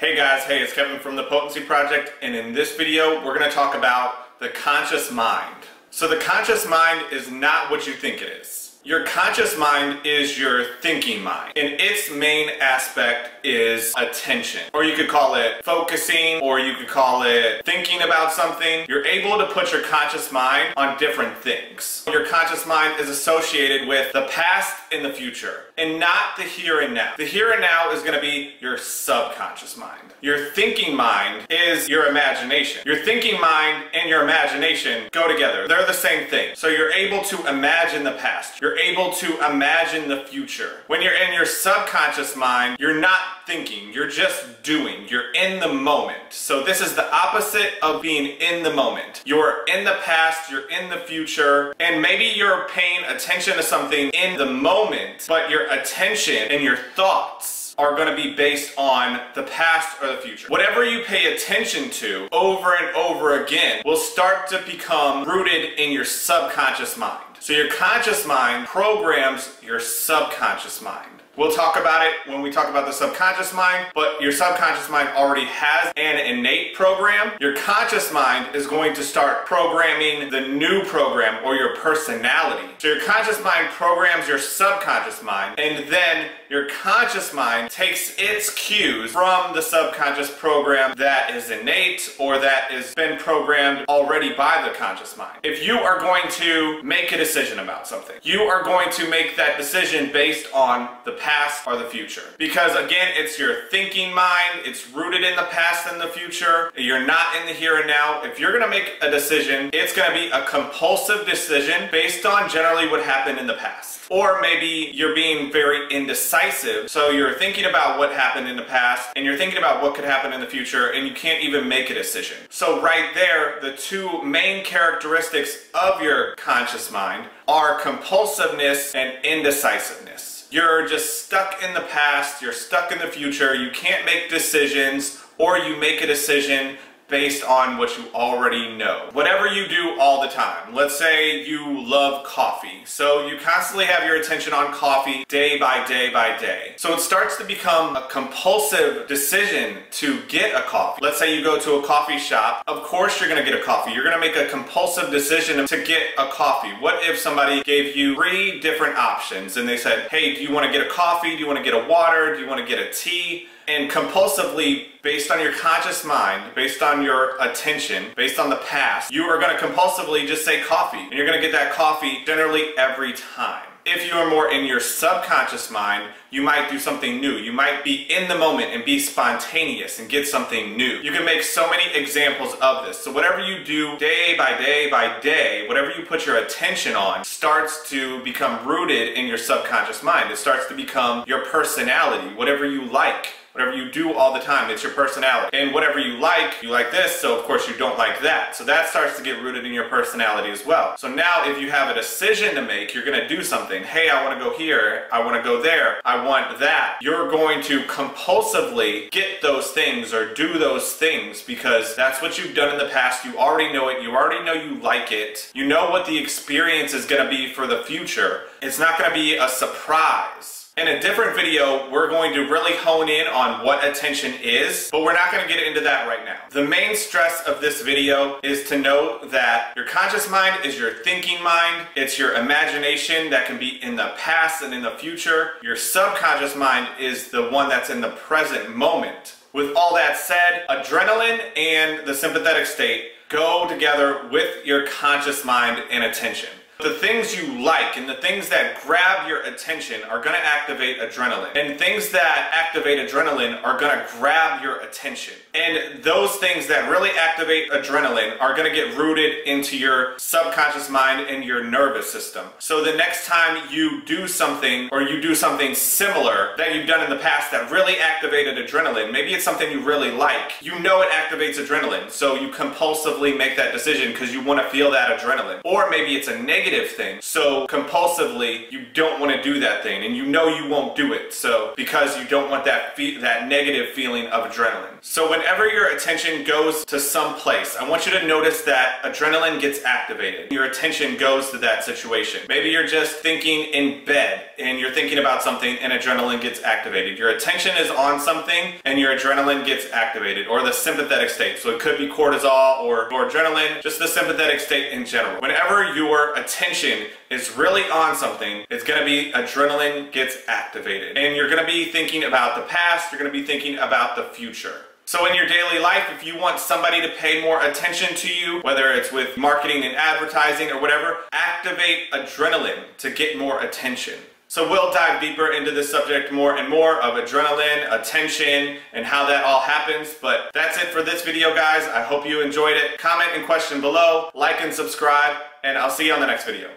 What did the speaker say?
Hey guys, hey, it's Kevin from the Potency Project, and in this video, we're to talk about the conscious mind. So the conscious mind is not what you think it is. Your conscious mind is your thinking mind, and its main aspect is attention. Or you could call it focusing, or you could call it thinking about something. You're able to put your conscious mind on different things. Your conscious mind is associated with the past and the future, and not the here and now. The here and now is going to be your subconscious mind. Your thinking mind is your imagination. Your thinking mind and your imagination go together. They're the same thing. So you're able to imagine the past. You're you're able to imagine the future. When you're in your subconscious mind, you're not thinking, you're just doing, you're in the moment. So this is the opposite of being in the moment. You're in the past, you're in the future, and maybe you're paying attention to something in the moment, but your attention and your thoughts are going to be based on the past or the future. Whatever you pay attention to over and over again will start to become rooted in your subconscious mind. So your conscious mind programs your subconscious mind. We'll talk about it when we talk about the subconscious mind, but your subconscious mind already has an innate program. Your conscious mind is going to start programming the new program or your personality. So your conscious mind programs your subconscious mind, and then your conscious mind takes its cues from the subconscious program that is innate or that has been programmed already by the conscious mind. If you are going to make a decision about something, you are going to make that decision based on the past or the future. Because again, it's your thinking mind, it's rooted in the past and the future. You're not in the here and now. If you're gonna make a decision, it's gonna be a compulsive decision based on generally what happened in the past. Or maybe you're being very indecisive, so you're thinking about what happened in the past and you're thinking about what could happen in the future and you can't even make a decision. So right there, the two main characteristics of your conscious mind are compulsiveness and indecisiveness. You're just stuck in the past, you're stuck in the future, you can't make decisions, or you make a decision based on what you already know. Whatever you do all the time. Let's say you love coffee. So you constantly have your attention on coffee day by day by day. So it starts to become a compulsive decision to get a coffee. Let's say you go to a coffee shop. Of course you're gonna get a coffee. You're gonna make a compulsive decision to get a coffee. What if somebody gave you three different options and they said, hey, do you wanna get a coffee? Do you wanna get a water? Do you wanna get a tea? And compulsively, based on your conscious mind, based on your attention, based on the past, you are going to compulsively just say coffee. And you're going to get that coffee generally every time. If you are more in your subconscious mind, you might do something new. You might be in the moment and be spontaneous and get something new. You can make so many examples of this. So whatever you do day by day by day, whatever you put your attention on starts to become rooted in your subconscious mind. It starts to become your personality, whatever you like Whatever you do all the time, it's your personality. And whatever you like, you like this, so of course you don't like that. So that starts to get rooted in your personality as well. So now if you have a decision to make, you're gonna do something. Hey, I wanna go here, I wanna go there, I want that. You're going to compulsively get those things or do those things because that's what you've done in the past. You already know it, you already know you like it. You know what the experience is gonna be for the future. It's not gonna be a surprise. In a different video, we're going to really hone in on what attention is, but we're not going to get into that right now. The main stress of this video is to know that your conscious mind is your thinking mind. It's your imagination that can be in the past and in the future. Your subconscious mind is the one that's in the present moment. With all that said, adrenaline and the sympathetic state go together with your conscious mind and attention. The things you like and the things that grab your attention are going to activate adrenaline. And things that activate adrenaline are going to grab your attention. And those things that really activate adrenaline are going to get rooted into your subconscious mind and your nervous system. So the next time you do something or you do something similar that you've done in the past that really activated adrenaline, maybe it's something you really like, you know it activates adrenaline. So you compulsively make that decision because you want to feel that adrenaline. Or maybe it's a negative negative thing. So compulsively, you don't want to do that thing and you know you won't do it. So because you don't want that that negative feeling of adrenaline. So whenever your attention goes to some place, I want you to notice that adrenaline gets activated. Your attention goes to that situation. Maybe you're just thinking in bed and you're thinking about something and adrenaline gets activated. Your attention is on something and your adrenaline gets activated or the sympathetic state. So it could be cortisol or, or adrenaline, just the sympathetic state in general. Whenever your attention is really on something, it's gonna be adrenaline gets activated. And you're gonna be thinking about the past, you're gonna be thinking about the future. So in your daily life, if you want somebody to pay more attention to you, whether it's with marketing and advertising or whatever, activate adrenaline to get more attention. So we'll dive deeper into this subject more and more of adrenaline, attention, and how that all happens. But that's it for this video, guys. I hope you enjoyed it. Comment and question below, like and subscribe, and I'll see you on the next video.